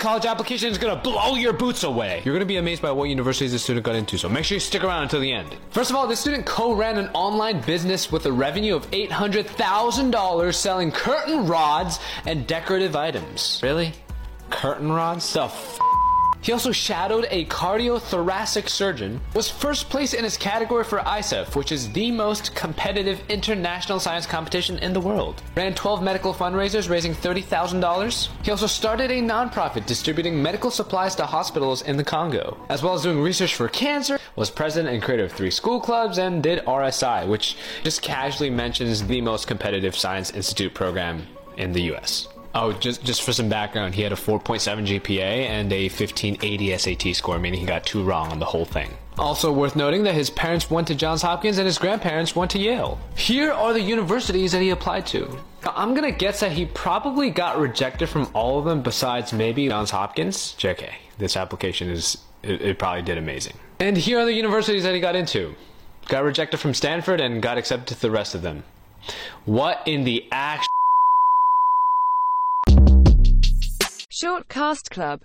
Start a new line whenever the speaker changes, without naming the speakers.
college application is gonna blow your boots away. You're gonna be amazed by what universities this student got into, so make sure you stick around until the end. First of all, this student co-ran an online business with a revenue of $800,000 selling curtain rods and decorative items. Really? Curtain rods? The f- he also shadowed a cardiothoracic surgeon, was first place in his category for ISEF, which is the most competitive international science competition in the world. Ran 12 medical fundraisers, raising $30,000. He also started a nonprofit distributing medical supplies to hospitals in the Congo, as well as doing research for cancer, was president and creator of three school clubs, and did RSI, which just casually mentions the most competitive science institute program in the US. Oh, just just for some background, he had a 4.7 GPA and a 1580 SAT score, meaning he got two wrong on the whole thing. Also worth noting that his parents went to Johns Hopkins and his grandparents went to Yale. Here are the universities that he applied to. I'm gonna guess that he probably got rejected from all of them besides maybe Johns Hopkins. JK, this application is, it, it probably did amazing. And here are the universities that he got into. Got rejected from Stanford and got accepted to the rest of them. What in the act?
Short Cast Club